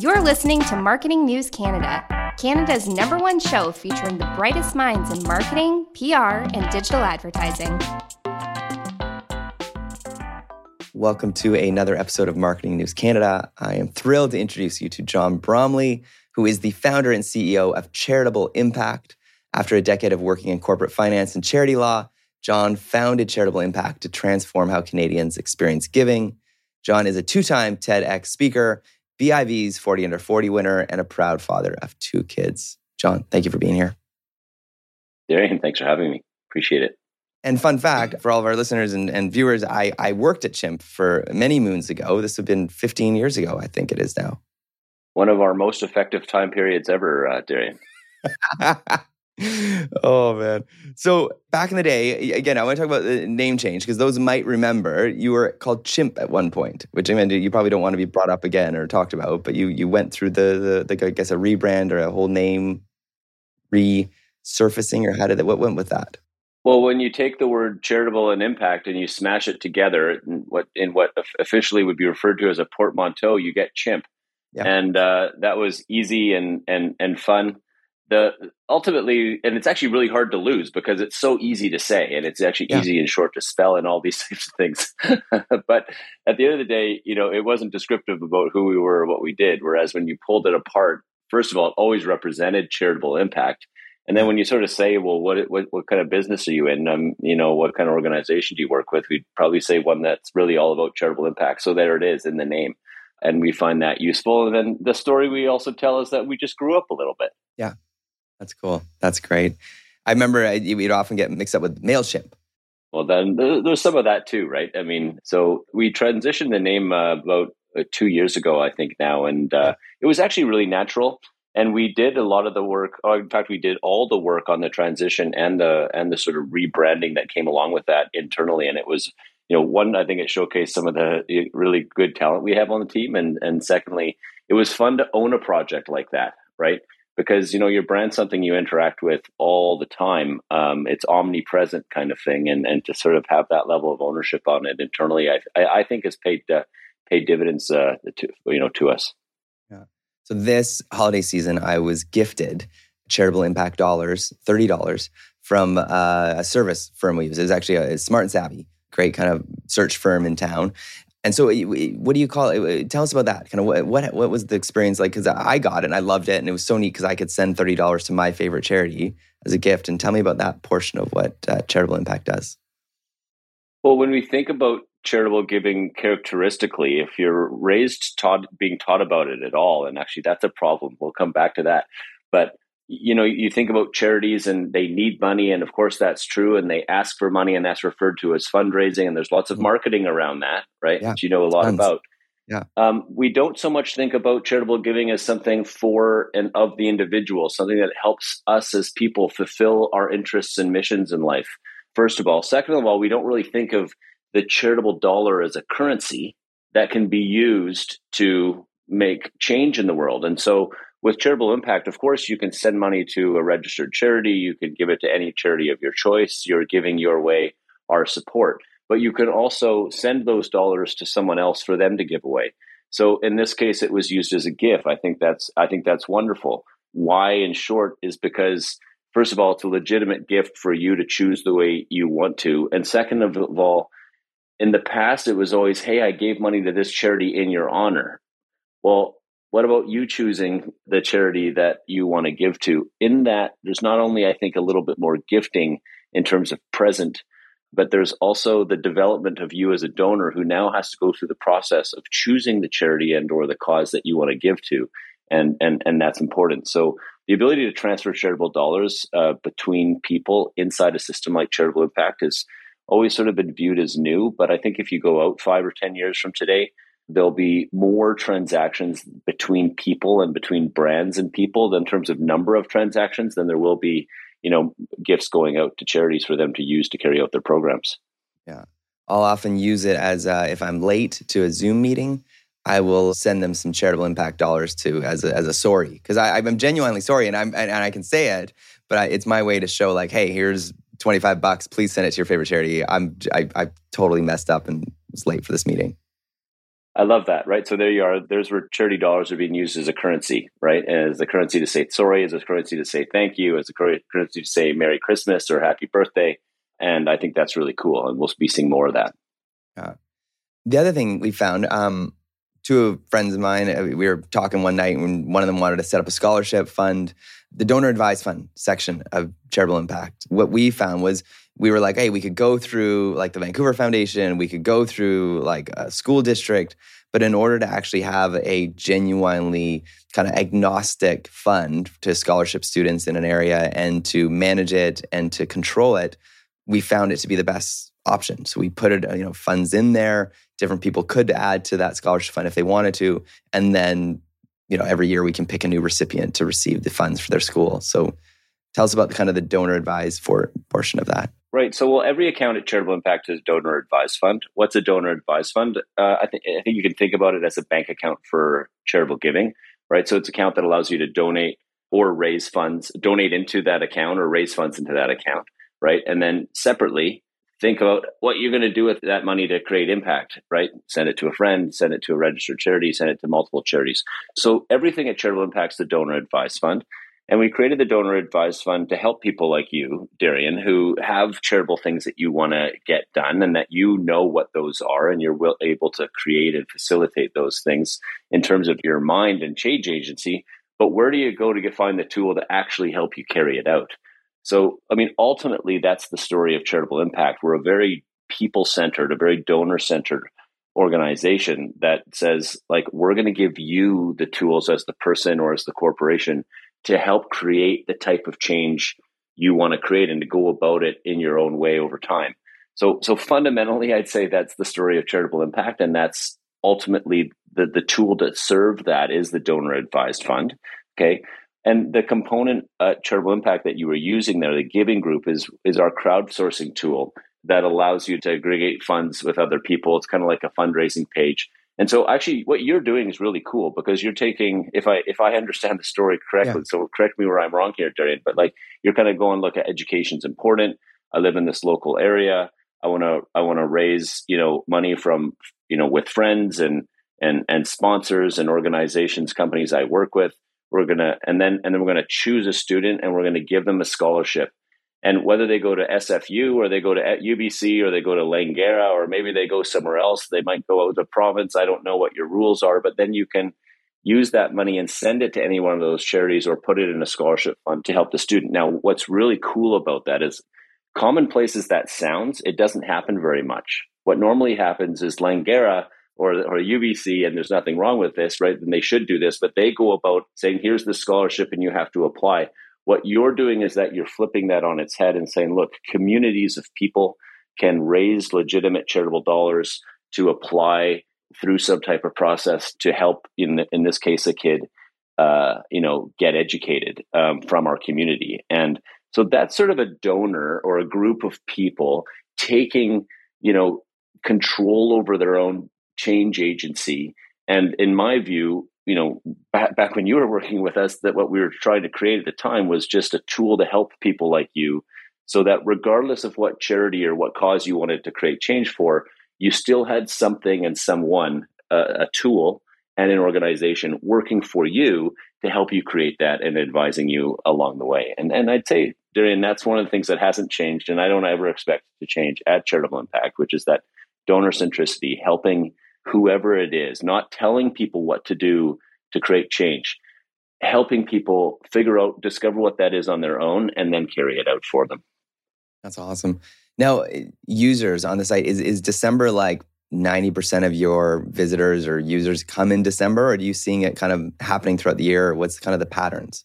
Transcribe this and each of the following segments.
You're listening to Marketing News Canada, Canada's number one show featuring the brightest minds in marketing, PR, and digital advertising. Welcome to another episode of Marketing News Canada. I am thrilled to introduce you to John Bromley, who is the founder and CEO of Charitable Impact. After a decade of working in corporate finance and charity law, John founded Charitable Impact to transform how Canadians experience giving. John is a two time TEDx speaker, BIV's 40 Under 40 winner, and a proud father of two kids. John, thank you for being here. Darian, thanks for having me. Appreciate it. And fun fact for all of our listeners and, and viewers, I, I worked at Chimp for many moons ago. This would have been 15 years ago, I think it is now. One of our most effective time periods ever, uh, Darian. oh man. So back in the day, again, I want to talk about the name change because those might remember you were called Chimp at one point, which I mean you probably don't want to be brought up again or talked about, but you you went through the the, the I guess a rebrand or a whole name resurfacing or how did it what went with that? Well, when you take the word charitable and impact and you smash it together in what in what officially would be referred to as a portmanteau, you get chimp. Yeah. And uh, that was easy and and and fun the ultimately and it's actually really hard to lose because it's so easy to say and it's actually yeah. easy and short to spell and all these types of things. But at the end of the day you know it wasn't descriptive about who we were or what we did whereas when you pulled it apart first of all it always represented charitable impact. And then when you sort of say well what what, what kind of business are you in? Um, you know what kind of organization do you work with? We'd probably say one that's really all about charitable impact. So there it is in the name. And we find that useful. And then the story we also tell is that we just grew up a little bit. Yeah that's cool. That's great. I remember we'd often get mixed up with MailChimp. Well, then there's some of that too, right? I mean, so we transitioned the name uh, about uh, two years ago, I think now, and uh, it was actually really natural. And we did a lot of the work. Or in fact, we did all the work on the transition and the and the sort of rebranding that came along with that internally. And it was, you know, one I think it showcased some of the really good talent we have on the team, and and secondly, it was fun to own a project like that, right? Because you know your brand's something you interact with all the time. Um, it's omnipresent kind of thing, and and to sort of have that level of ownership on it internally, I I, I think has paid uh, paid dividends uh, to you know to us. Yeah. So this holiday season, I was gifted charitable impact dollars, thirty dollars from uh, a service firm we use. It was actually a Smart and Savvy, great kind of search firm in town. And so, eh, what do you call it? Eh, eh, tell us about that. Kind of what what, what was the experience like? Because I got it and I loved it, and it was so neat because I could send thirty dollars to my favorite charity as a gift. And tell me about that portion of what uh, charitable impact does. Well, when we think about charitable giving characteristically, if you're raised taught being taught about it at all, and actually that's a problem. We'll come back to that. But you know, you think about charities and they need money, and of course that's true, and they ask for money, and that's referred to as fundraising, and there's lots of mm-hmm. marketing around that, right? Yeah. Which you know a lot Tons. about. Yeah. Um, we don't so much think about charitable giving as something for and of the individual, something that helps us as people fulfill our interests and missions in life. First of all, second of all, we don't really think of the charitable dollar as a currency that can be used to make change in the world, and so with charitable impact, of course, you can send money to a registered charity. You can give it to any charity of your choice. You're giving your way our support. But you can also send those dollars to someone else for them to give away. So in this case, it was used as a gift. I think that's I think that's wonderful. Why, in short, is because first of all, it's a legitimate gift for you to choose the way you want to, and second of all, in the past, it was always, "Hey, I gave money to this charity in your honor." Well, what about you choosing the charity that you want to give to? In that, there's not only, I think, a little bit more gifting in terms of present, but there's also the development of you as a donor who now has to go through the process of choosing the charity and or the cause that you want to give to. And, and, and that's important. So the ability to transfer charitable dollars uh, between people inside a system like Charitable Impact has always sort of been viewed as new. But I think if you go out five or 10 years from today, there'll be more transactions between people and between brands and people in terms of number of transactions than there will be you know gifts going out to charities for them to use to carry out their programs. Yeah. I'll often use it as uh, if i'm late to a zoom meeting i will send them some charitable impact dollars to as a, as a sorry because i'm genuinely sorry and i'm and, and i can say it but I, it's my way to show like hey here's 25 bucks. Please send it to your favorite charity. I'm I, I totally messed up and was late for this meeting I love that, right? So there you are. There's where charity dollars are being used as a currency, right? As a currency to say sorry, as a currency to say thank you, as a currency to say Merry Christmas or Happy Birthday. And I think that's really cool. And we'll be seeing more of that. Yeah. The other thing we found, um, two friends of mine, uh, we were talking one night when one of them wanted to set up a scholarship fund, the donor advised fund section of Charitable Impact. What we found was we were like, hey, we could go through like the Vancouver Foundation, we could go through like a school district, but in order to actually have a genuinely kind of agnostic fund to scholarship students in an area and to manage it and to control it, we found it to be the best option. So we put it, you know, funds in there. Different people could add to that scholarship fund if they wanted to, and then, you know, every year we can pick a new recipient to receive the funds for their school. So, tell us about kind of the donor advised for portion of that. Right. So, well, every account at Charitable Impact is donor advised fund. What's a donor advised fund? Uh, I think I think you can think about it as a bank account for charitable giving. Right. So it's an account that allows you to donate or raise funds, donate into that account or raise funds into that account. Right. And then separately, think about what you're going to do with that money to create impact. Right. Send it to a friend. Send it to a registered charity. Send it to multiple charities. So everything at Charitable Impact's the donor Advice fund. And we created the Donor Advice Fund to help people like you, Darian, who have charitable things that you want to get done and that you know what those are and you're able to create and facilitate those things in terms of your mind and change agency. But where do you go to get, find the tool to actually help you carry it out? So, I mean, ultimately, that's the story of charitable impact. We're a very people centered, a very donor centered organization that says, like, we're going to give you the tools as the person or as the corporation to help create the type of change you want to create and to go about it in your own way over time. So, so fundamentally, I'd say that's the story of charitable impact, and that's ultimately the the tool to serve that is the donor advised fund. Okay, and the component at charitable impact that you were using there, the giving group, is is our crowdsourcing tool that allows you to aggregate funds with other people. It's kind of like a fundraising page and so actually what you're doing is really cool because you're taking if I if I understand the story correctly, yeah. so correct me where I'm wrong here, Darian, but like you're kind of going look at education's important. I live in this local area. I want to I want to raise, you know, money from, you know, with friends and and and sponsors and organizations, companies I work with. We're going to and then and then we're going to choose a student and we're going to give them a scholarship and whether they go to SFU or they go to UBC or they go to Langara or maybe they go somewhere else, they might go out of the province. I don't know what your rules are, but then you can use that money and send it to any one of those charities or put it in a scholarship fund to help the student. Now, what's really cool about that is commonplace as that sounds, it doesn't happen very much. What normally happens is Langara or, or UBC, and there's nothing wrong with this, right? And they should do this, but they go about saying, here's the scholarship and you have to apply. What you're doing is that you're flipping that on its head and saying, look, communities of people can raise legitimate charitable dollars to apply through some type of process to help, in, in this case, a kid, uh, you know, get educated um, from our community. And so that's sort of a donor or a group of people taking, you know, control over their own change agency. And in my view, you know, back, back when you were working with us, that what we were trying to create at the time was just a tool to help people like you so that regardless of what charity or what cause you wanted to create change for, you still had something and someone, uh, a tool and an organization working for you to help you create that and advising you along the way. And and I'd say, Darian, that's one of the things that hasn't changed, and I don't ever expect to change at Charitable Impact, which is that donor centricity, helping whoever it is, not telling people what to do to create change, helping people figure out, discover what that is on their own, and then carry it out for them. That's awesome. Now, eh, users on the site, is, is December like 90% of your visitors or users come in December, or are you seeing it kind of happening throughout the year? What's kind of the patterns?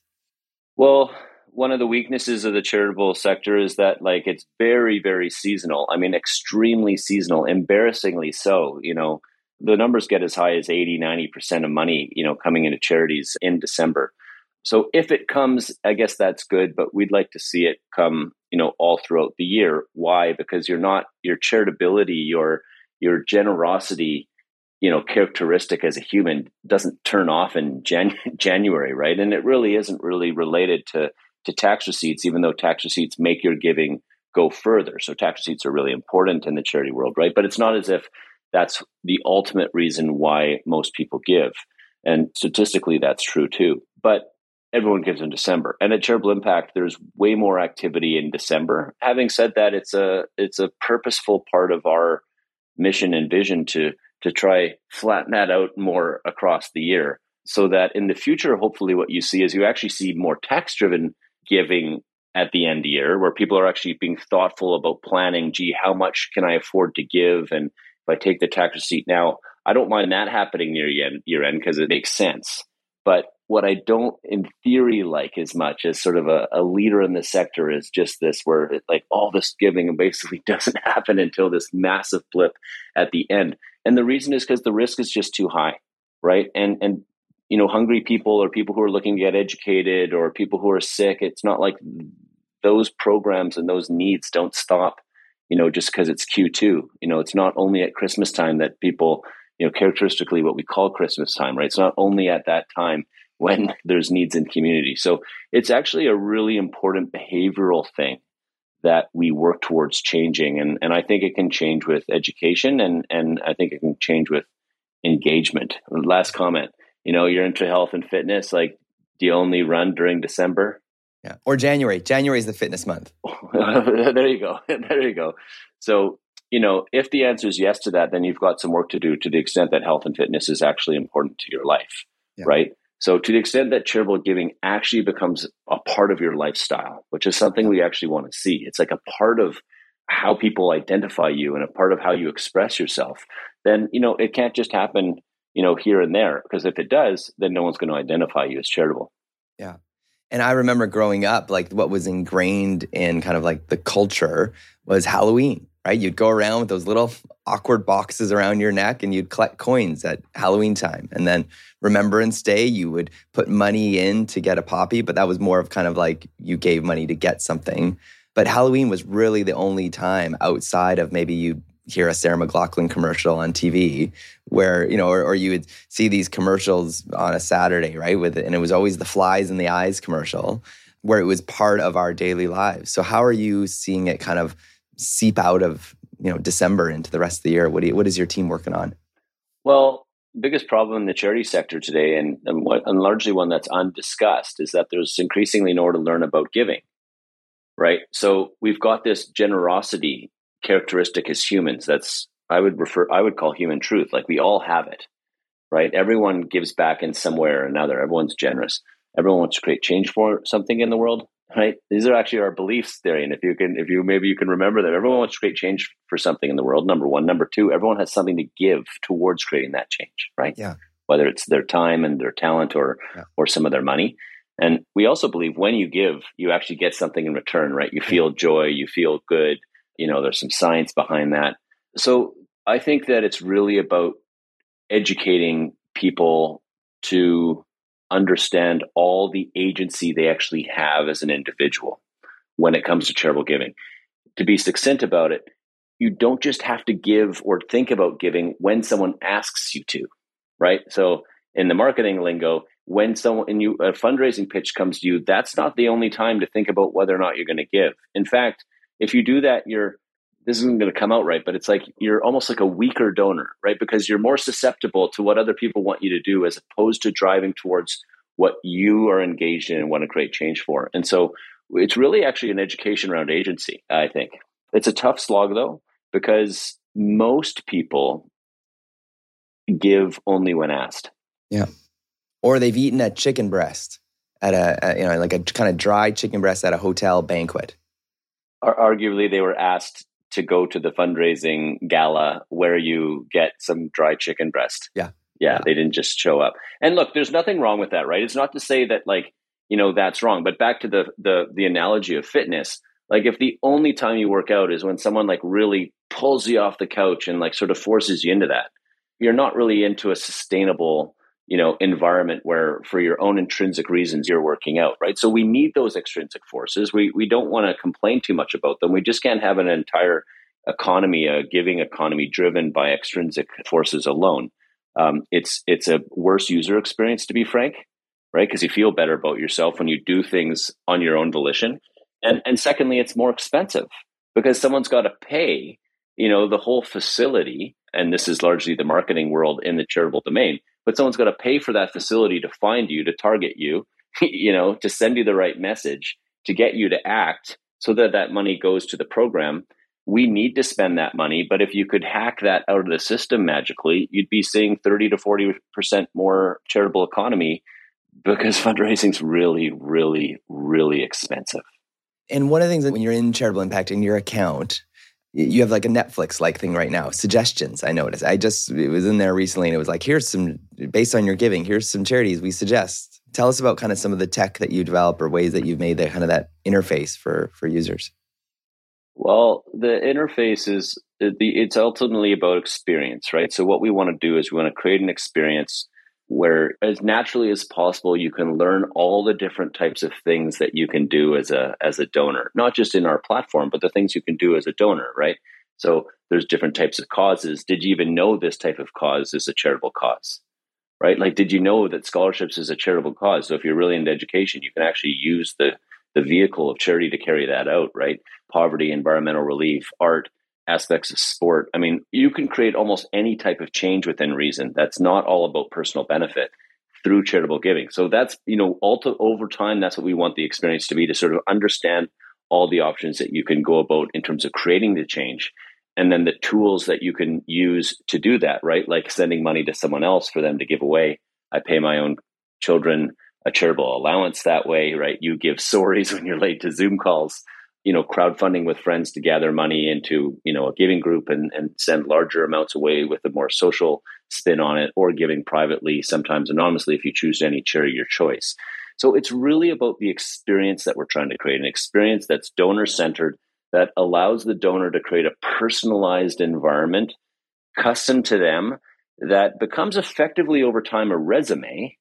Well, one of the weaknesses of the charitable sector is that like it's very very seasonal i mean extremely seasonal embarrassingly so you know the numbers get as high as 80 90% of money you know coming into charities in december. So if it comes i guess that's good but we'd like to see it come you know all throughout the year. Why? Because you're not your charitability your your generosity you know characteristic as a human doesn't turn off in Jan- january right? And it really isn't really related to to tax receipts even though tax receipts make your giving go further. So tax receipts are really important in the charity world right? But it's not as if that's the ultimate reason why most people give. And statistically, that's true too. But everyone gives in December. And at Charitable Impact, there's way more activity in December. Having said that, it's a it's a purposeful part of our mission and vision to to try flatten that out more across the year so that in the future hopefully what you see is you actually see more tax driven giving at the end of the year where people are actually being thoughtful about planning gee how much can i afford to give and if i take the tax receipt now i don't mind that happening near year end because it makes sense but what I don't, in theory, like as much as sort of a, a leader in the sector is just this, where it, like all this giving basically doesn't happen until this massive blip at the end. And the reason is because the risk is just too high, right? And and you know, hungry people or people who are looking to get educated or people who are sick. It's not like those programs and those needs don't stop, you know, just because it's Q two. You know, it's not only at Christmas time that people you know characteristically what we call christmas time right it's not only at that time when there's needs in community. So it's actually a really important behavioral thing that we work towards changing. And, and I think it can change with education and, and I think it can change with engagement. Last comment, you know, you're into health and fitness, like do you only run during December? Yeah. Or January. January is the fitness month. there you go. there you go. So, you know, if the answer is yes to that, then you've got some work to do to the extent that health and fitness is actually important to your life. Yeah. Right. So, to the extent that charitable giving actually becomes a part of your lifestyle, which is something we actually want to see, it's like a part of how people identify you and a part of how you express yourself, then, you know, it can't just happen, you know, here and there. Because if it does, then no one's going to identify you as charitable. Yeah. And I remember growing up, like what was ingrained in kind of like the culture was Halloween right? You'd go around with those little awkward boxes around your neck and you'd collect coins at Halloween time. And then Remembrance Day, you would put money in to get a poppy, but that was more of kind of like you gave money to get something. But Halloween was really the only time outside of maybe you hear a Sarah McLachlan commercial on TV where, you know, or, or you would see these commercials on a Saturday, right? With it. And it was always the flies in the eyes commercial where it was part of our daily lives. So how are you seeing it kind of seep out of you know December into the rest of the year? What you, what is your team working on? Well, biggest problem in the charity sector today, and and, what, and largely one that's undiscussed, is that there's increasingly more to learn about giving. Right. So we've got this generosity characteristic as humans. That's I would refer I would call human truth. Like we all have it. Right. Everyone gives back in some way or another. Everyone's generous. Everyone wants to create change for something in the world right? These are actually our beliefs, Darian. If you can, if you maybe you can remember them. Everyone wants to create change for something in the world. Number one, number two, everyone has something to give towards creating that change, right? Yeah. Whether it's their time and their talent or yeah. or some of their money. And we also believe when you give, you actually get something in return, right? You feel joy, you feel good. You know, there's some science behind that. So I think that it's really about educating people to understand all the agency they actually have as an individual when it comes to charitable giving. To be succinct about it, you don't just have to give or think about giving when someone asks you to, right? So in the marketing lingo, when someone in you a fundraising pitch comes to you, that's not the only time to think about whether or not you're going to give. In fact, if you do that, you're this isn't going to come out right, but it's like you're almost like a weaker donor, right? Because you're more susceptible to what other people want you to do as opposed to driving towards what you are engaged in and want to create change for. And so it's really actually an education around agency, I think. It's a tough slog though, because most people give only when asked. Yeah. Or they've eaten a chicken breast at a, a you know, like a kind of dry chicken breast at a hotel banquet. Arguably, they were asked to go to the fundraising gala where you get some dry chicken breast. Yeah. Yeah, yeah, they didn't just show up. And look, there's nothing wrong with that, right? It's not to say that like, you know, that's wrong, but back to the the the analogy of fitness, like if the only time you work out is when someone like really pulls you off the couch and like sort of forces you into that, you're not really into a sustainable you know environment where for your own intrinsic reasons you're working out right? So we need those extrinsic forces. We we don't want to complain too much about them. We just can't have an entire economy a giving economy driven by extrinsic forces alone. Um, it's it's a worse user experience to be frank right? Because you feel better about yourself when you do things on your own volition. And and secondly it's more expensive because someone's got to pay you know the whole facility and this is largely the marketing world in the charitable domain, but someone's got to pay for that facility to find you, to target you, you know, to send you the right message, to get you to act so that that money goes to the program. We need to spend that money, but if you could hack that out of the system magically, you'd be seeing 30 to 40% more charitable economy because fundraising's really, really, really expensive. And one of the things that when you're in charitable impact in your account, you have like a Netflix like thing right now. Suggestions, I noticed. I just it was in there recently and it was like, here's some based on your giving, here's some charities we suggest. Tell us about kind of some of the tech that you develop or ways that you've made that kind of that interface for for users. Well, the interface is it's ultimately about experience, right? So what we want to do is we want to create an experience where as naturally as possible you can learn all the different types of things that you can do as a as a donor not just in our platform but the things you can do as a donor right? So there's different types of causes. Did you even know this type of cause is a charitable cause right? Like did you know that scholarships is a charitable cause? So if you're really into education you can actually use the the vehicle of charity to carry that out right? Poverty environmental relief art aspects of sport. I mean, you can create almost any type of change within reason that's not all about personal benefit through charitable giving. So that's, you know, ulti- over time, that's what we want the experience to be to sort of understand all the options that you can go about in terms of creating the change and then the tools that you can use to do that, right? Like sending money to someone else for them to give away. I pay my own children a charitable allowance that way, right? You give stories when you're late to Zoom calls you know crowdfunding with friends to gather money into you know a giving group and, and send larger amounts away with a more social spin on it or giving privately sometimes anonymously if you choose any charity your choice. So it's really about the experience that we're trying to create an experience that's donor centered that allows the donor to create a personalized environment custom to them that becomes effectively over time a resume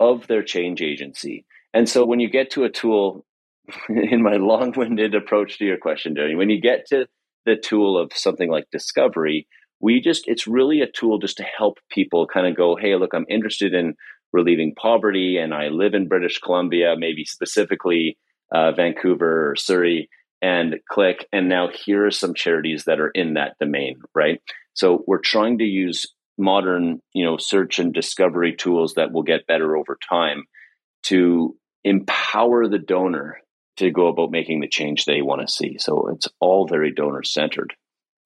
of their change agency. And so when you get to a tool in my long-winded approach to your question, Danny, when you get to the tool of something like discovery, we just it's really a tool just to help people kind of go, hey, look, I'm interested in relieving poverty, and I live in British Columbia, maybe specifically uh, Vancouver or Surrey, and click, and now here are some charities that are in that domain, right? So we're trying to use modern, you know, search and discovery tools that will get better over time to empower the donor to go about making the change they want to see. So it's all very donor centered.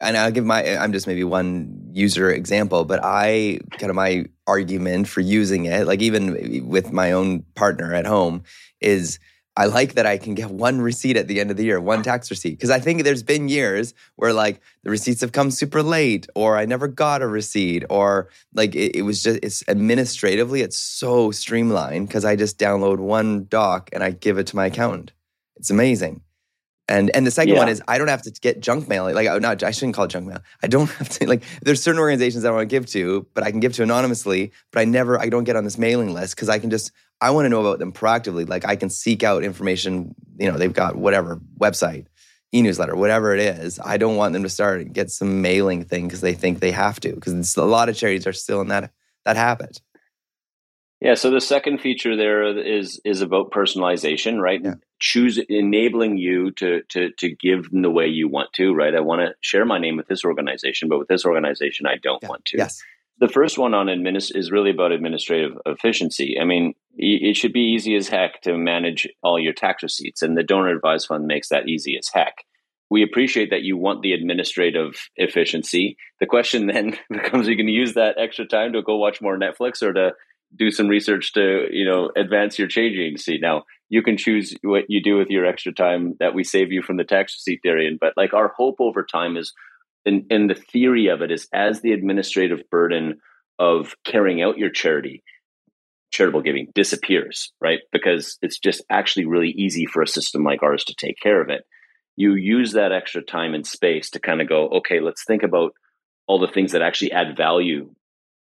And I'll give my, I'm just maybe one user example, but I kind of my argument for using it, like even with my own partner at home, is I like that I can get one receipt at the end of the year, one tax receipt. Because I think there's been years where like the receipts have come super late, or I never got a receipt, or like it, it was just, it's administratively, it's so streamlined because I just download one doc and I give it to my accountant. It's amazing. And and the second yeah. one is I don't have to get junk mail. Like oh, no, I shouldn't call it junk mail. I don't have to like there's certain organizations I want to give to, but I can give to anonymously, but I never I don't get on this mailing list because I can just I want to know about them proactively. Like I can seek out information, you know, they've got whatever website, e-newsletter, whatever it is. I don't want them to start and get some mailing thing because they think they have to because a lot of charities are still in that that habit. Yeah, so the second feature there is is about personalization, right? Yeah. Choose enabling you to to to give them the way you want to, right? I want to share my name with this organization, but with this organization, I don't yeah. want to. Yes. The first one on administ is really about administrative efficiency. I mean, it should be easy as heck to manage all your tax receipts, and the donor advised fund makes that easy as heck. We appreciate that you want the administrative efficiency. The question then becomes: Are you going to use that extra time to go watch more Netflix or to do some research to you know advance your change agency. Now you can choose what you do with your extra time that we save you from the tax receipt, Darian. But like our hope over time is, and, and the theory of it is, as the administrative burden of carrying out your charity, charitable giving disappears, right? Because it's just actually really easy for a system like ours to take care of it. You use that extra time and space to kind of go, okay, let's think about all the things that actually add value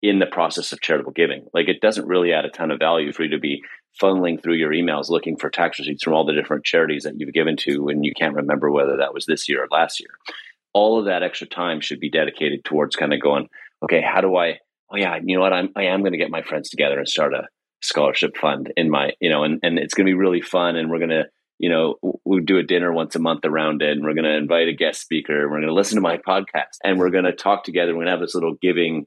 in the process of charitable giving. Like it doesn't really add a ton of value for you to be funneling through your emails looking for tax receipts from all the different charities that you've given to and you can't remember whether that was this year or last year. All of that extra time should be dedicated towards kind of going, okay, how do I oh yeah, you know what, I'm I am going to get my friends together and start a scholarship fund in my, you know, and, and it's going to be really fun and we're going to you know, we'll do a dinner once a month around it, and we're going to invite a guest speaker, and we're going to listen to my podcast, and we're going to talk together. We're going to have this little giving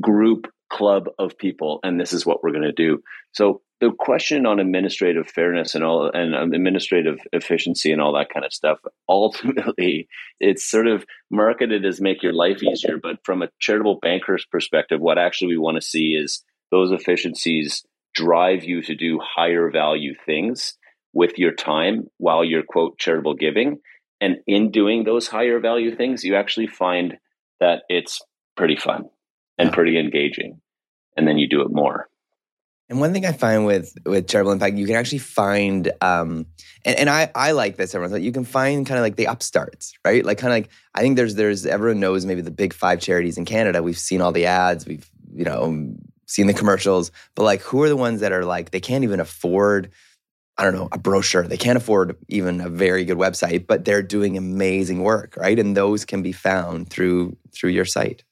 group club of people, and this is what we're going to do. So the question on administrative fairness and all and um, administrative efficiency and all that kind of stuff ultimately it's sort of marketed as make your life easier but from a charitable banker's perspective what actually we want to see is those efficiencies drive you to do higher value things with your time while you're quote charitable giving. And in doing those higher value things you actually find that it's pretty fun and pretty engaging and then you do it more and one thing I find with with charitable impact, you can actually find, um, and, and I I like this. everyone's like you can find kind of like the upstarts, right? Like kind of like I think there's there's everyone knows maybe the big five charities in Canada. We've seen all the ads, we've you know seen the commercials, but like who are the ones that are like they can't even afford. I don't know, a brochure. They can't afford even a very good website, but they're doing amazing work, right? And those can be found through through your site.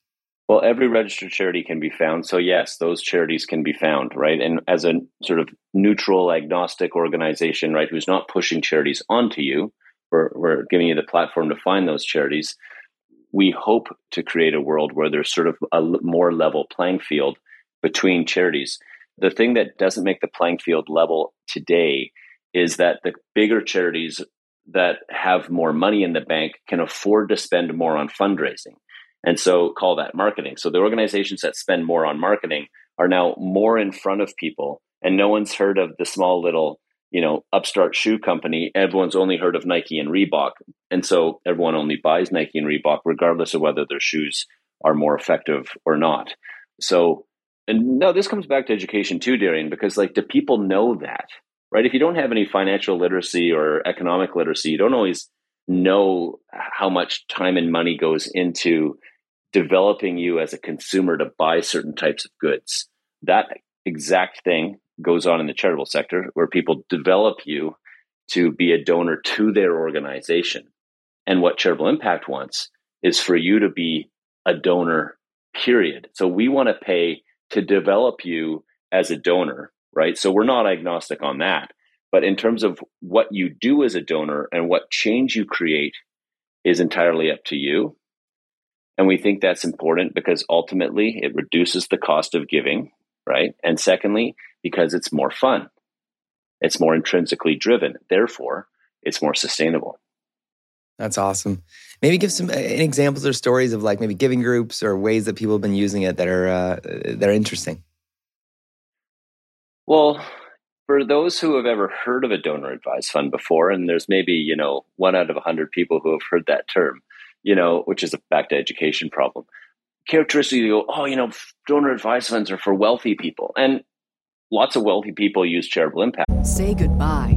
Well, every registered charity can be found. So, yes, those charities can be found, right? And as a sort of neutral, agnostic organization, right, who's not pushing charities onto you, we're, we're giving you the platform to find those charities. We hope to create a world where there's sort of a more level playing field between charities. The thing that doesn't make the playing field level today is that the bigger charities that have more money in the bank can afford to spend more on fundraising and so call that marketing. So the organizations that spend more on marketing are now more in front of people. And no one's heard of the small little, you know, upstart shoe company. Everyone's only heard of Nike and Reebok. And so everyone only buys Nike and Reebok, regardless of whether their shoes are more effective or not. So, and no, this comes back to education too, Darian, because like, do people know that? Right? If you don't have any financial literacy or economic literacy, you don't always know how much time and money goes into developing you as a consumer to buy certain types of goods. That exact thing goes on in the charitable sector where people develop you to be a donor to their organization. And what Charitable Impact wants is for you to be a donor, period. So we want to pay to develop you as a donor, right? So we're not agnostic on that. But in terms of what you do as a donor and what change you create is entirely up to you. And we think that's important because ultimately it reduces the cost of giving, right? And secondly, because it's more fun, it's more intrinsically driven. Therefore, it's more sustainable. That's awesome. Maybe give some uh, examples or stories of like maybe giving groups or ways that people have been using it that are uh, that are interesting. Well, for those who have ever heard of a donor advised fund before, and there's maybe you know one out of a hundred people who have heard that term, you know, which is a back to education problem. Characteristically, you go, oh, you know, donor advised funds are for wealthy people. And Lots of wealthy people use charitable impact. Say goodbye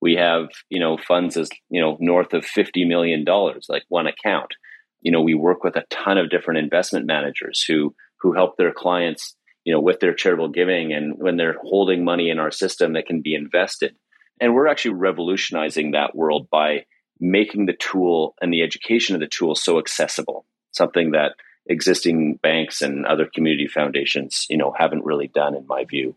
We have, you know, funds as, you know, north of $50 million, like one account. You know, we work with a ton of different investment managers who who help their clients, you know, with their charitable giving and when they're holding money in our system that can be invested and we're actually revolutionizing that world by making the tool and the education of the tool so accessible, something that existing banks and other community foundations, you know, haven't really done in my view.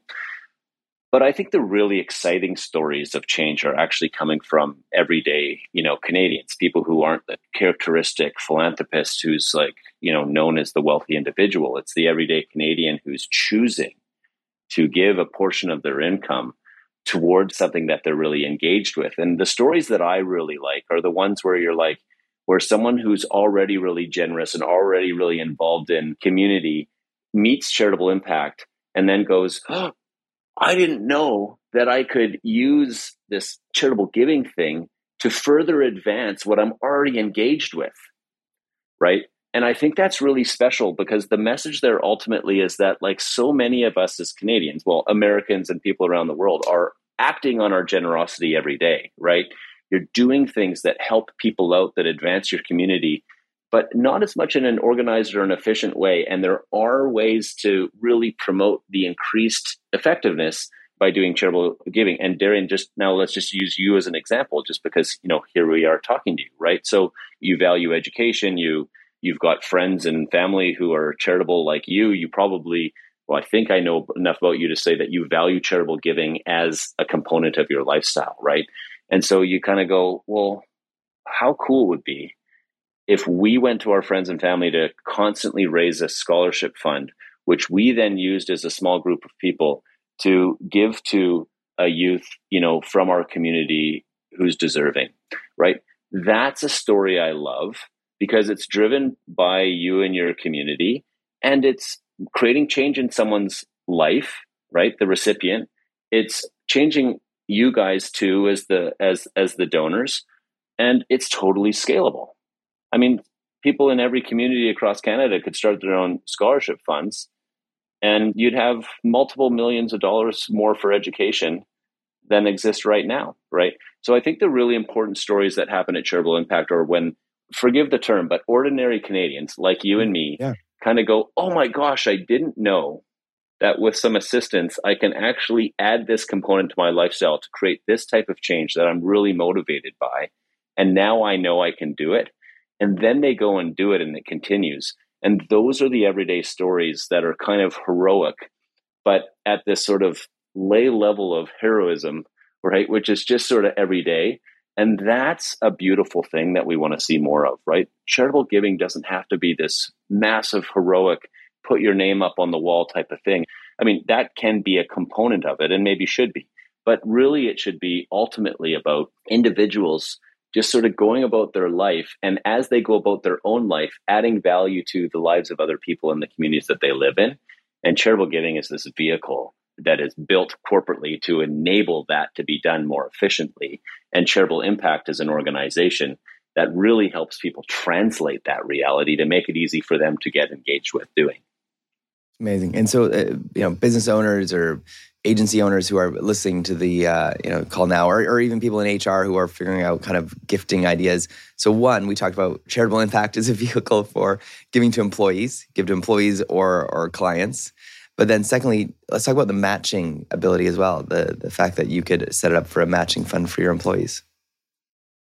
But I think the really exciting stories of change are actually coming from everyday, you know, Canadians, people who aren't the characteristic philanthropist who's like, you know, known as the wealthy individual. It's the everyday Canadian who's choosing to give a portion of their income towards something that they're really engaged with. And the stories that I really like are the ones where you're like, where someone who's already really generous and already really involved in community meets charitable impact and then goes, oh, I didn't know that I could use this charitable giving thing to further advance what I'm already engaged with. Right. And I think that's really special because the message there ultimately is that, like so many of us as Canadians, well, Americans and people around the world are acting on our generosity every day, right? You're doing things that help people out, that advance your community, but not as much in an organized or an efficient way. And there are ways to really promote the increased effectiveness by doing charitable giving. And Darian, just now let's just use you as an example, just because you know here we are talking to you, right? So you value education, you you've got friends and family who are charitable like you. You probably well, I think I know enough about you to say that you value charitable giving as a component of your lifestyle, right? And so you kind of go, well, how cool would be if we went to our friends and family to constantly raise a scholarship fund, which we then used as a small group of people to give to a youth, you know, from our community who's deserving, right? That's a story I love because it's driven by you and your community and it's creating change in someone's life, right? The recipient. It's changing you guys too as the as as the donors and it's totally scalable i mean people in every community across canada could start their own scholarship funds and you'd have multiple millions of dollars more for education than exist right now right so i think the really important stories that happen at charitable impact are when forgive the term but ordinary canadians like you and me mm, yeah. kind of go oh my gosh i didn't know that with some assistance, I can actually add this component to my lifestyle to create this type of change that I'm really motivated by. And now I know I can do it. And then they go and do it and it continues. And those are the everyday stories that are kind of heroic, but at this sort of lay level of heroism, right? Which is just sort of every day. And that's a beautiful thing that we want to see more of, right? Charitable giving doesn't have to be this massive, heroic, put your name up on the wall type of thing. I mean, that can be a component of it and maybe should be. But really, it should be ultimately about individuals just sort of going about their life. And as they go about their own life, adding value to the lives of other people in the communities that they live in. And charitable giving is this vehicle that is built corporately to enable that to be done more efficiently. And charitable impact as an organization that really helps people translate that reality to make it easy for them to get engaged with doing. Amazing. And so, uh, you know, business owners or agency owners who are listening to the uh, you know call now, or, or even people in HR who are figuring out kind of gifting ideas. So, one, we talked about charitable impact as a vehicle for giving to employees, give to employees or or clients. But then, secondly, let's talk about the matching ability as well. The the fact that you could set it up for a matching fund for your employees.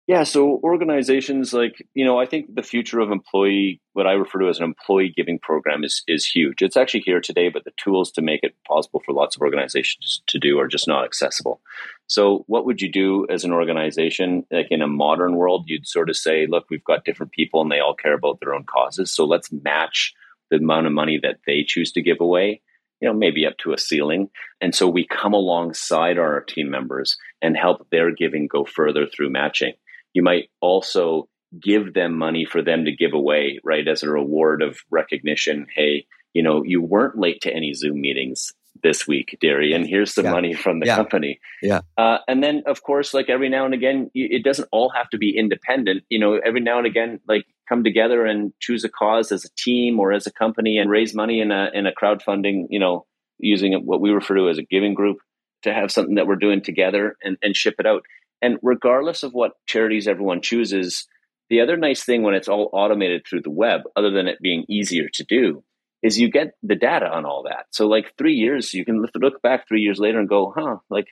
Yeah, so organizations like, you know, I think the future of employee, what I refer to as an employee giving program is is huge. It's actually here today, but the tools to make it possible for lots of organizations to do are just not accessible. So what would you do as an organization? Like in a modern world, you'd sort of say, look, we've got different people and they all care about their own causes. So let's match the amount of money that they choose to give away you know, maybe up to a ceiling. And so we come alongside our team members and help their giving go further through matching. You might also give them money for them to give away, right, as a reward of recognition. Hey, you know, you weren't late to any Zoom meetings this week, Darian. Here's some yeah. money from the yeah. company. Yeah. Uh, and then, of course, like every now and again, it doesn't all have to be independent. You know, every now and again, like come together and choose a cause as a team or as a company and raise money in a in a crowdfunding. You know, using what we refer to as a giving group to have something that we're doing together and, and ship it out. And regardless of what charities everyone chooses, the other nice thing when it's all automated through the web, other than it being easier to do, is you get the data on all that. So, like three years, you can look back three years later and go, huh, like,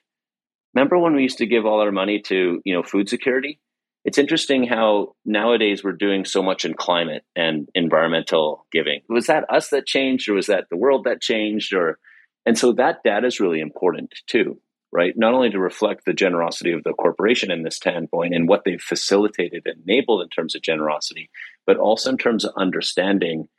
remember when we used to give all our money to, you know, food security? it's interesting how nowadays we're doing so much in climate and environmental giving. Was that us that changed, or was that the world that changed? Or and so that data is really important too, right? Not only to reflect the generosity of the corporation in this standpoint and what they've facilitated and enabled in terms of generosity, but also in terms of understanding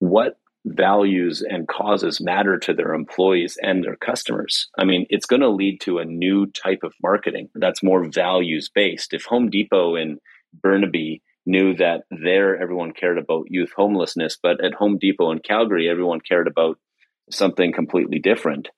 what values and causes matter to their employees and their customers. I mean, it's going to lead to a new type of marketing that's more values based. If Home Depot in Burnaby knew that there everyone cared about youth homelessness, but at Home Depot in Calgary, everyone cared about something completely different,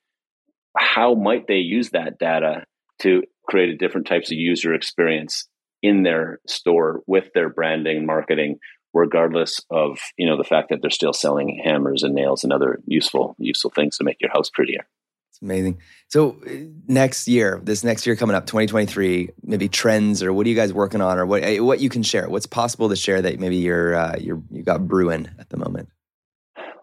how might they use that data to create a different types of user experience in their store with their branding marketing regardless of you know the fact that they're still selling hammers and nails and other useful useful things to make your house prettier. It's amazing. So uh, next year, this next year coming up, 2023, maybe trends or what are you guys working on or what uh, what you can share? What's possible to share that maybe you're uh, you're you got brewing at the moment?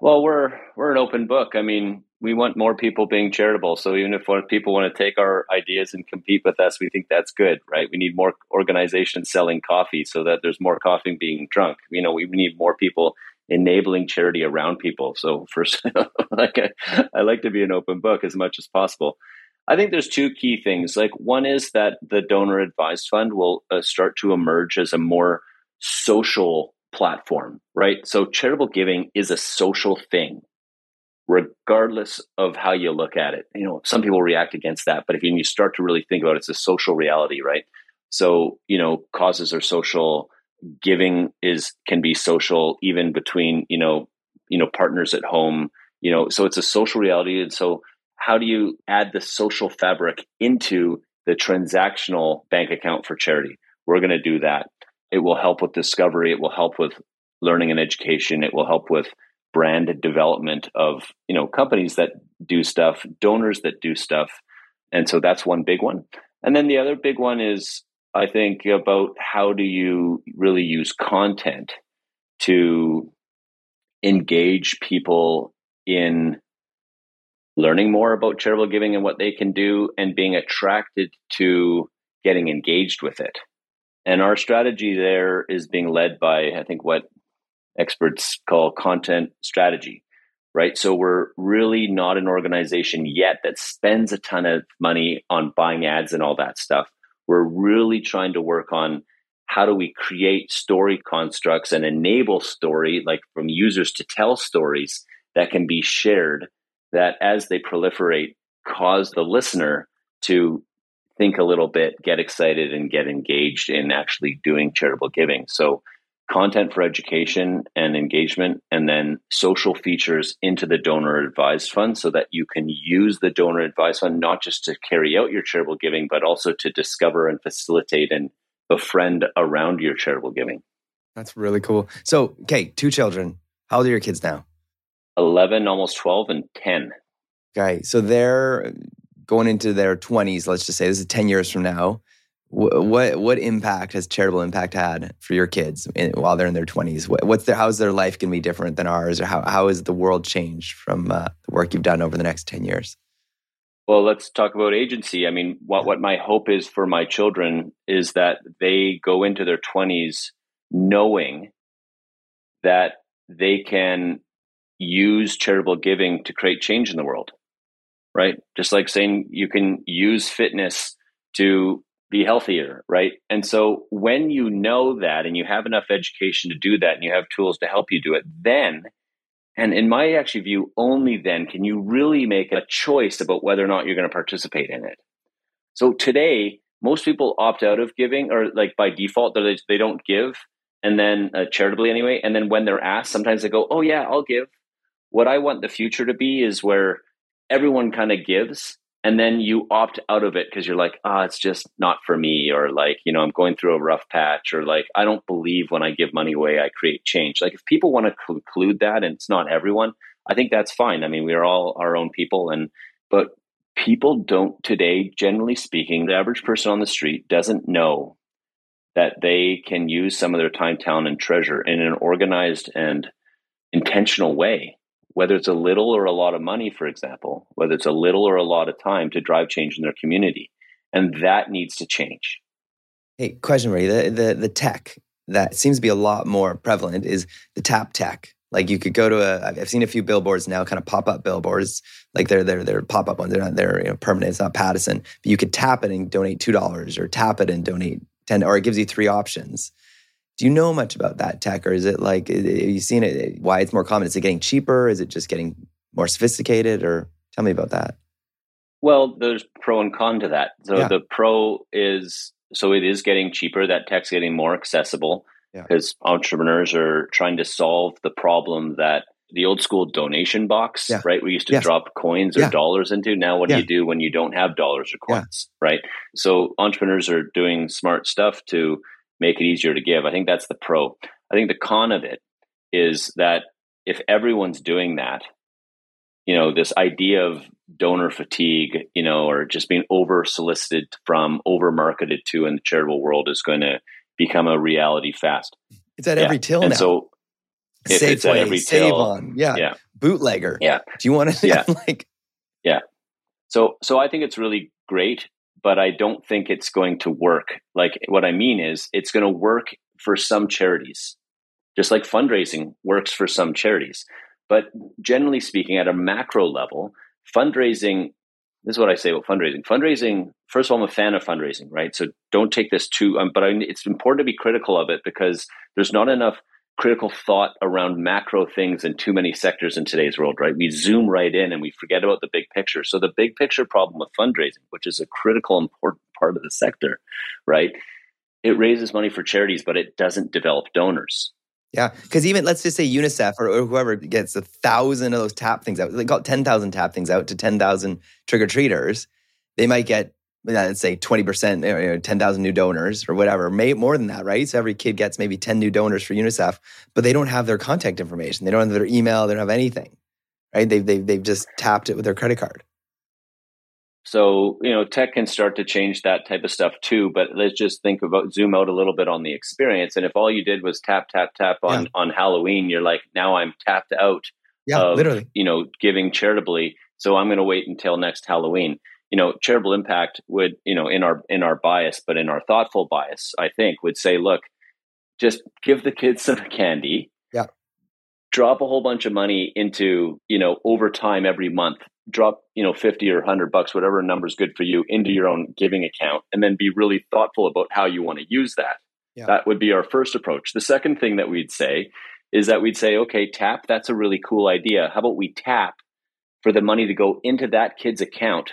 Well, we're we're an open book. I mean, we want more people being charitable. So even if people want to take our ideas and compete with us, we think that's good, right? We need more organizations selling coffee so that there's more coffee being drunk. You know, we need more people enabling charity around people. So first, like I, I like to be an open book as much as possible. I think there's two key things. Like one is that the donor advised fund will uh, start to emerge as a more social platform, right? So charitable giving is a social thing, regardless of how you look at it. You know, some people react against that, but if you start to really think about it, it's a social reality, right? So, you know, causes are social, giving is can be social even between, you know, you know, partners at home, you know, so it's a social reality. And so how do you add the social fabric into the transactional bank account for charity? We're going to do that. It will help with discovery. It will help with learning and education. It will help with brand development of you know companies that do stuff, donors that do stuff, and so that's one big one. And then the other big one is I think about how do you really use content to engage people in learning more about charitable giving and what they can do and being attracted to getting engaged with it. And our strategy there is being led by, I think, what experts call content strategy, right? So we're really not an organization yet that spends a ton of money on buying ads and all that stuff. We're really trying to work on how do we create story constructs and enable story, like from users to tell stories that can be shared, that as they proliferate, cause the listener to think a little bit, get excited, and get engaged in actually doing charitable giving. So, content for education and engagement, and then social features into the donor advised fund so that you can use the donor advised fund not just to carry out your charitable giving, but also to discover and facilitate and befriend around your charitable giving. That's really cool. So, okay, two children. How old are your kids now? 11, almost 12, and 10. Okay, so they're going into their 20s, let's just say this is 10 years from now, what what impact has charitable impact had for your kids in, while they're in their 20s? what's their how's their life going to be different than ours, or how how has the world changed from uh, the work you've done over the next 10 years? Well, let's talk about agency. I mean, what what my hope is for my children is that they go into their 20s knowing that they can use charitable giving to create change in the world right? Just like saying you can use fitness to be healthier, right? And so when you know that and you have enough education to do that and you have tools to help you do it, then, and in my actually view, only then can you really make a choice about whether or not you're going to participate in it. So today, most people opt out of giving or like by default, they, they don't give and then uh, charitably anyway. And then when they're asked, sometimes they go, oh yeah, I'll give. What I want the future to be is where everyone kind of gives and then you opt out of it because you're like ah oh, it's just not for me or like you know i'm going through a rough patch or like i don't believe when i give money away i create change. Like if people want to conclude that and it's not everyone i think that's fine. I mean we are all our own people and but people don't today generally speaking the average person on the street doesn't know that they can use some of their time talent and treasure in an organized and intentional way whether it's a little or a lot of money, for example, whether it's a little or a lot of time to drive change in their community. And that needs to change. Hey, question you. The, the, the tech that seems to be a lot more prevalent is the tap tech. Like you could go to a, I've seen a few billboards now, kind of pop up billboards. Like they're they're they're pop up ones. They're not they're you know, permanent. It's not Pattison. But you could tap it and donate two dollars, or tap it and donate ten, or it gives you three options. Do you know much about that tech, or is it like have you seen it? Why it's more common? Is it getting cheaper? Is it just getting more sophisticated? Or tell me about that. Well, there's pro and con to that. So Yeah. the pro is so it is getting cheaper. That tech's getting more accessible Yeah. because entrepreneurs are trying to solve the problem that the old school donation box, Yeah. right? We used to Yes. drop coins or Yeah. dollars into. Now, what do you do when you don't have dollars or Yeah. coins, right? So entrepreneurs are doing smart stuff to make it easier to give. I think that's the pro. I think the con of it is that if everyone's doing that, you know, this idea of donor fatigue, you know, or just being over solicited from, over marketed to in the charitable world is going to become a reality fast. It's at Yeah. every till and now. so if Safeway, it's at every Save till- on, yeah. yeah. bootlegger. Yeah. Do you want to? Yeah. like yeah. So, so I think it's really great, but I don't think it's going to work. Like what I mean is, it's going to work for some charities, just like fundraising works for some charities. But generally speaking, at a macro level, fundraising. This is what I say about fundraising. Fundraising. First of all, I'm a fan of fundraising, right? So don't take this too. Um, but I, it's important to be critical of it because there's not enough critical thought around macro things in too many sectors in today's world, right? We zoom right in and we forget about the big picture. So the big picture problem with fundraising, which is a critical important part of the sector, right? It raises money for charities, but it doesn't develop donors. Yeah, because even let's just say UNICEF or, or whoever gets a thousand of those tap things out, they it ten thousand tap things out to ten thousand trick or treaters. They might get let's say twenty percent, you know, ten thousand new donors or whatever, may more than that, right? So every kid gets maybe ten new donors for UNICEF, but they don't have their contact information. They don't have their email. They don't have anything, right? They've they've they've just tapped it with their credit card. So, you know, tech can start to change that type of stuff too, but let's just think about zoom out a little bit on the experience. And if all you did was tap, tap, tap on, Yeah. on Halloween, you're like, now I'm tapped out Yeah, of, literally. you know, giving charitably. So I'm going to wait until next Halloween. You know, charitable impact would, you know, in our in our bias, but in our thoughtful bias, I think would say, look, just give the kids some candy. Yeah. Drop a whole bunch of money into, you know, over time every month. Drop, you know, 50 or 100 bucks, whatever number's good for you, into your own giving account and then be really thoughtful about how you want to use that. Yeah. That would be our first approach. The second thing that we'd say is that we'd say, okay, tap, that's a really cool idea. How about we tap for the money to go into that kid's account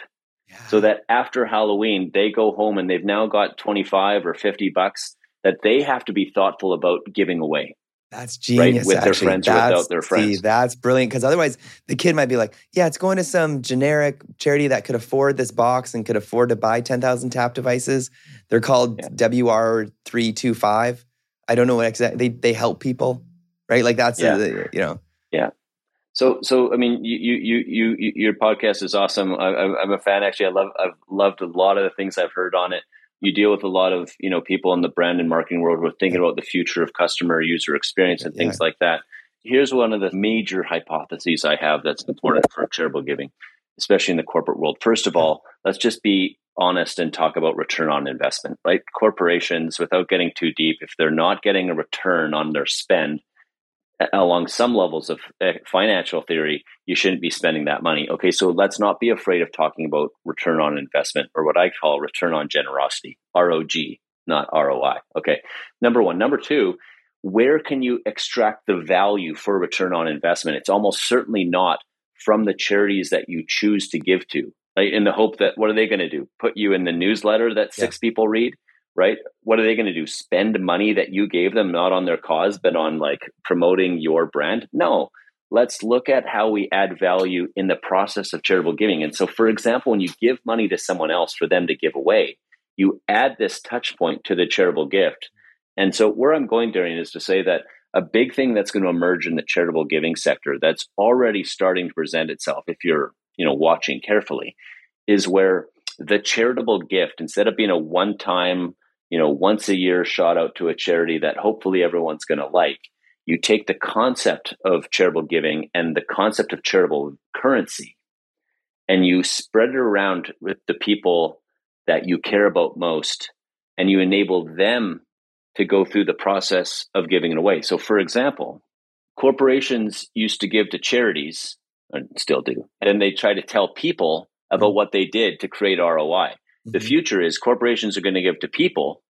so that after Halloween, they go home and they've now got 25 or 50 bucks that they have to be thoughtful about giving away. That's genius. with their actually. friends or without That's- their See, friends. that's brilliant. Because otherwise, the kid might be like, "Yeah, it's going to some generic charity that could afford this box and could afford to buy ten thousand tap devices. They're called Yeah. WR three two five. I don't know what exactly they they help people, right? Like that's Yeah. the, you know, So, so I mean, you, you, you, you, you- your podcast is awesome. I, I'm I'm a fan. Actually, I love, I've loved a lot of the things I've heard on it. You deal with a lot of, you know, people in the brand and marketing world who are thinking about the future of customer user experience and things like that. Here's one of the major hypotheses I have that's important for charitable giving, especially in the corporate world. First of all, let's just be honest and talk about return on investment, right? Corporations, without getting too deep, if they're not getting a return on their spend, along some levels of uh, financial theory, you shouldn't be spending that money. Okay, so let's not be afraid of talking about return on investment or what I call return on generosity, ROG, not ROI. Okay, number one. Number two, where can you extract the value for return on investment? It's almost certainly not from the charities that you choose to give to, right? In the hope that what are they going to do? Put you in the newsletter that six people read? Right? What are they going to do? Spend money that you gave them not on their cause, but on like promoting your brand? No. Let's look at how we add value in the process of charitable giving. And so, for example, when you give money to someone else for them to give away, you add this touch point to the charitable gift. And so, where I'm going, Darian, is to say that a big thing that's going to emerge in the charitable giving sector that's already starting to present itself, if you're you know watching carefully, is where the charitable gift, instead of being a one-time you know, once a year shot out to a charity that hopefully everyone's going to like. You take the concept of charitable giving and the concept of charitable currency and you spread it around with the people that you care about most and you enable them to go through the process of giving it away. So, for example, corporations used to give to charities, and still do, and they try to tell people about mm-hmm. what they did to create ROI. Mm-hmm. The future is corporations are going to give to people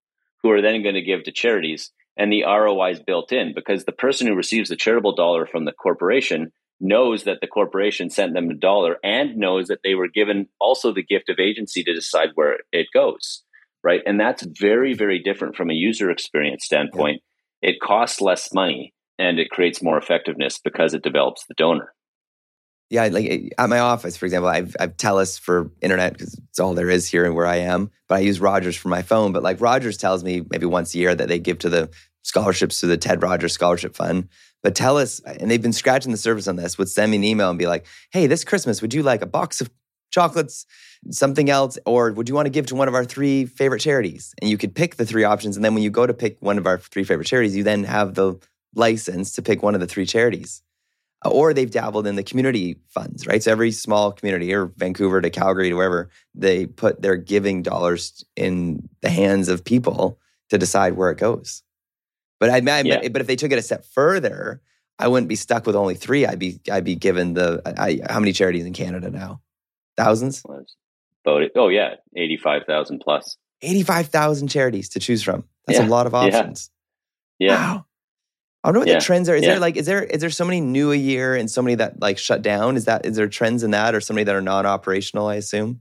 who are then going to give to charities, and the ROI is built in because the person who receives the charitable dollar from the corporation knows that the corporation sent them a dollar and knows that they were given also the gift of agency to decide where it goes right and that's very very different from a user experience standpoint yeah. it costs less money and it creates more effectiveness because it develops the donor yeah like eh, at my office for example i've, I've telus for internet because it's all there is here and where i am but i use rogers for my phone but like rogers tells me maybe once a year that they give to the scholarships to the ted rogers scholarship fund but TELUS, eh, and they've been scratching the surface on this, would send me an email and be like, hey, this Christmas, would you like a box of chocolates, something else, or would you want to give to one of our three favorite charities? And you could pick the three options. And then when you go to pick one of our three favorite charities, you then have the license to pick one of the three charities. Or they've dabbled in the community funds, right? So every small community, or Vancouver to Calgary to wherever, they put their giving dollars in the hands of people to decide where it goes. But I, I yeah. but if they took it a step further, I wouldn't be stuck with only three. I'd be I'd be given the I, how many charities in Canada now? Thousands. About oh yeah, eighty five thousand plus. Eighty five thousand charities to choose from. That's yeah. a lot of options. Yeah. yeah. Wow. I don't know what yeah. the trends are. Is there like is there is there so many new a year and so many that like shut down? Is that is there trends in that or so many that are non operational? I assume.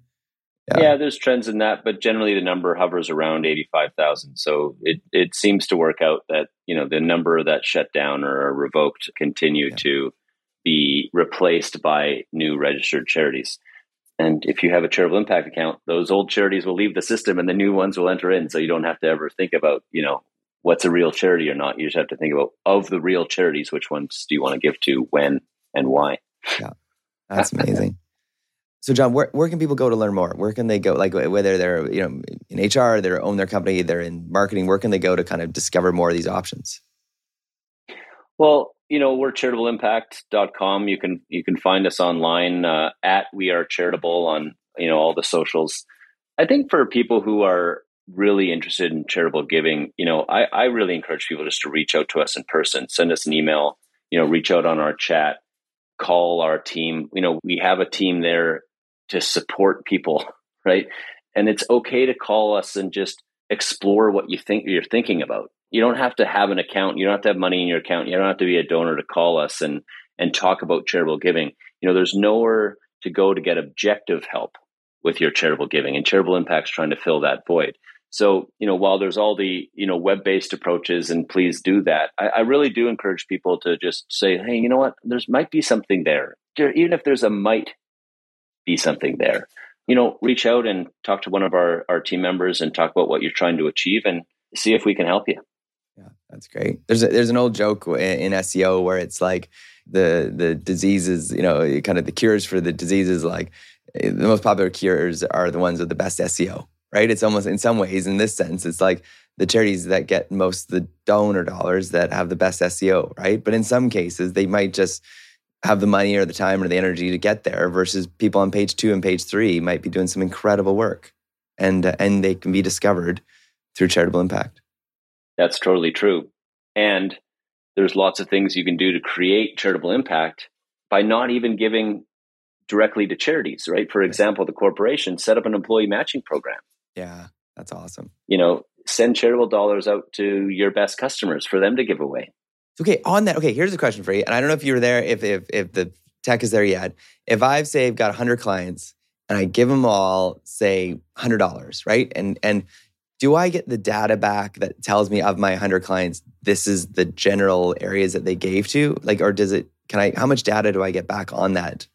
Yeah. yeah. there's trends in that, but generally the number hovers around 85,000. So it, it seems to work out that, you know, the number that shut down or are revoked continue yeah. to be replaced by new registered charities. And if you have a charitable impact account, those old charities will leave the system and the new ones will enter in. So you don't have to ever think about, you know, what's a real charity or not. You just have to think about of the real charities, which ones do you want to give to, when, and why. Yeah, that's amazing. So, John, where, where can people go to learn more? Where can they go? Like, whether they're you know in HR, they own their company, they're in marketing. Where can they go to kind of discover more of these options? Well, you know, we're charitableimpact.com. You can you can find us online uh, at We Are Charitable on you know all the socials. I think for people who are really interested in charitable giving, you know, I, I really encourage people just to reach out to us in person, send us an email, you know, reach out on our chat, call our team. You know, we have a team there to support people, right? And it's okay to call us and just explore what you think you're thinking about. You don't have to have an account. You don't have to have money in your account. You don't have to be a donor to call us and and talk about charitable giving. You know, there's nowhere to go to get objective help with your charitable giving, and charitable impacts trying to fill that void. So, you know, while there's all the you know web-based approaches, and please do that, I, I really do encourage people to just say, hey, you know what, there's might be something there. Even if there's a might be something there. You know, reach out and talk to one of our, our team members and talk about what you're trying to achieve and see if we can help you. Yeah, that's great. There's a, there's an old joke in SEO where it's like the the diseases, you know, kind of the cures for the diseases. Like eh, the most popular cures are the ones with the best SEO, right? It's almost in some ways, in this sense, it's like the charities that get most the donor dollars that have the best SEO, right? But in some cases, they might just have the money or the time or the energy to get there versus people on page two and page three might be doing some incredible work and uh, and they can be discovered through charitable impact. That's totally true. And there's lots of things you can do to create charitable impact by not even giving directly to charities right? For example the corporation set up an employee matching program yeah that's awesome you know send charitable dollars out to your best customers for them to give away okay, on that, okay, here's a question for you. And I don't know if you were there, if if if the tech is there yet. If I've say got 100 clients and I give them all say $100, right? And and do I get the data back that tells me of my 100 clients this is the general areas that they gave to? Like or does it can I how much data do I get back on that?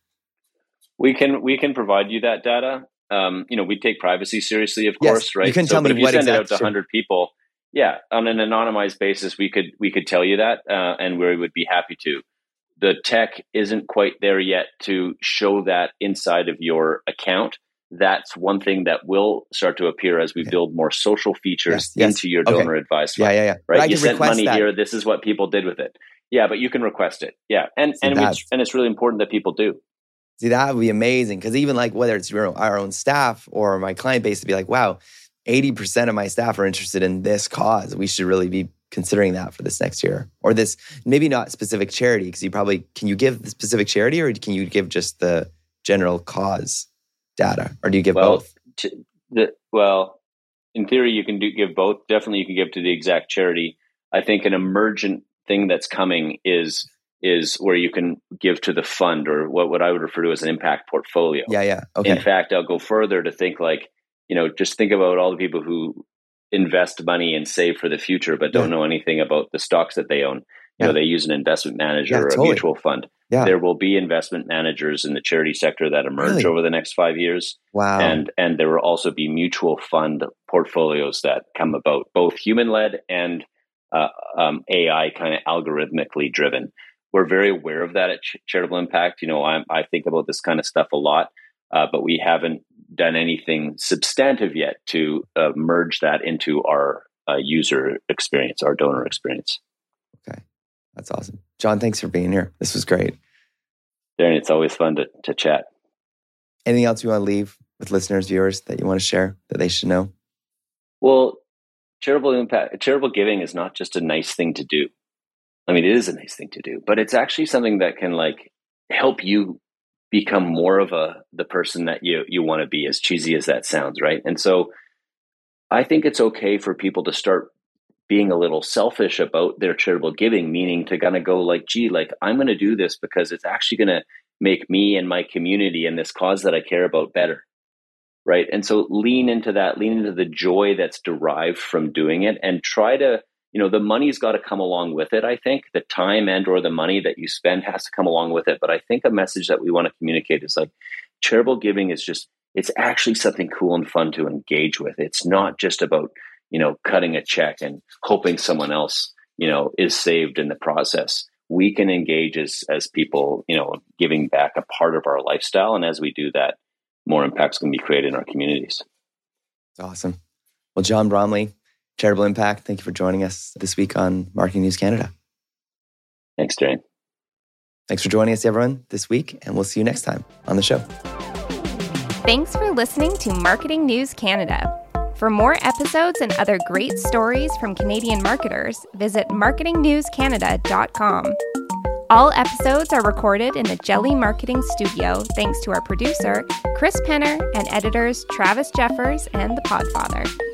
We can we can provide you that data. Um, you know, we take privacy seriously, of yes, course, right? You can so, tell me if what you send exactly, it out to 100 people, yeah, on an anonymized basis, we could we could tell you that, uh, and we would be happy to. The tech isn't quite there yet to show that inside of your account. That's one thing that will start to appear as we okay. build more social features yes, into your donor okay. advice. Fund, yeah, yeah, yeah. Right, you sent money that. here. This is what people did with it. Yeah, but you can request it. Yeah, and See, and it's, and it's really important that people do. See, that would be amazing because even like whether it's our own staff or my client base to be like, wow, 80% of my staff are interested in this cause. We should really be considering that for this next year. Or this maybe not specific charity because you probably can you give the specific charity or can you give just the general cause data? Or do you give well, both? the, well in theory you can do, give both. Definitely you can give to the exact charity. I think an emergent thing that's coming is is where you can give to the fund or what, what i would refer to as an impact portfolio yeah yeah okay in fact i'll go further to think like you know just think about all the people who invest money and save for the future, but don't yeah. know anything about the stocks that they own. You yeah. know, they use an investment manager yeah, or a totally. mutual fund. Yeah. There will be investment managers in the charity sector that emerge really? over the next five years. Wow. And and there will also be mutual fund portfolios that come about, both human led and uh, um, AI kind of algorithmically driven. We're very aware of that at Ch- Charitable Impact. You know, I, I think about this kind of stuff a lot, uh, but we haven't done anything substantive yet to uh, merge that into our uh, user experience, our donor experience. Okay, that's awesome, John. Thanks for being here. This was great. Darren, it's always fun to, to chat. Anything else you want to leave with listeners, viewers that you want to share that they should know? Well, charitable impact, charitable giving is not just a nice thing to do. I mean, it is a nice thing to do, but it's actually something that can like help you become more of a the person that you you want to be as cheesy as that sounds right? And so i think it's okay for people to start being a little selfish about their charitable giving meaning to kind of go like gee like i'm going to do this because it's actually going to make me and my community and this cause that i care about better. Right? And so lean into that lean into the joy that's derived from doing it and try to you know the money's got to come along with it i think. The time and or the money that you spend has to come along with it. But i think a message that we want to communicate is like charitable giving is just it's actually something cool and fun to engage with. It's not just about you know cutting a check and hoping someone else you know is saved in the process. We can engage as as people you know giving back a part of our lifestyle. And as we do that more impacts can be created in our communities. Awesome. Well john bromley Charitable Impact, thank you for joining us this week on Marketing News Canada. Thanks, Jane. Thanks for joining us, everyone, this week, and we'll see you next time on the show. Thanks for listening to Marketing News Canada. For more episodes and other great stories from Canadian marketers, visit marketingnewscanada.com. All episodes are recorded in the Jelly Marketing Studio thanks to our producer, Chris Penner, and editors Travis Jeffers and The Podfather.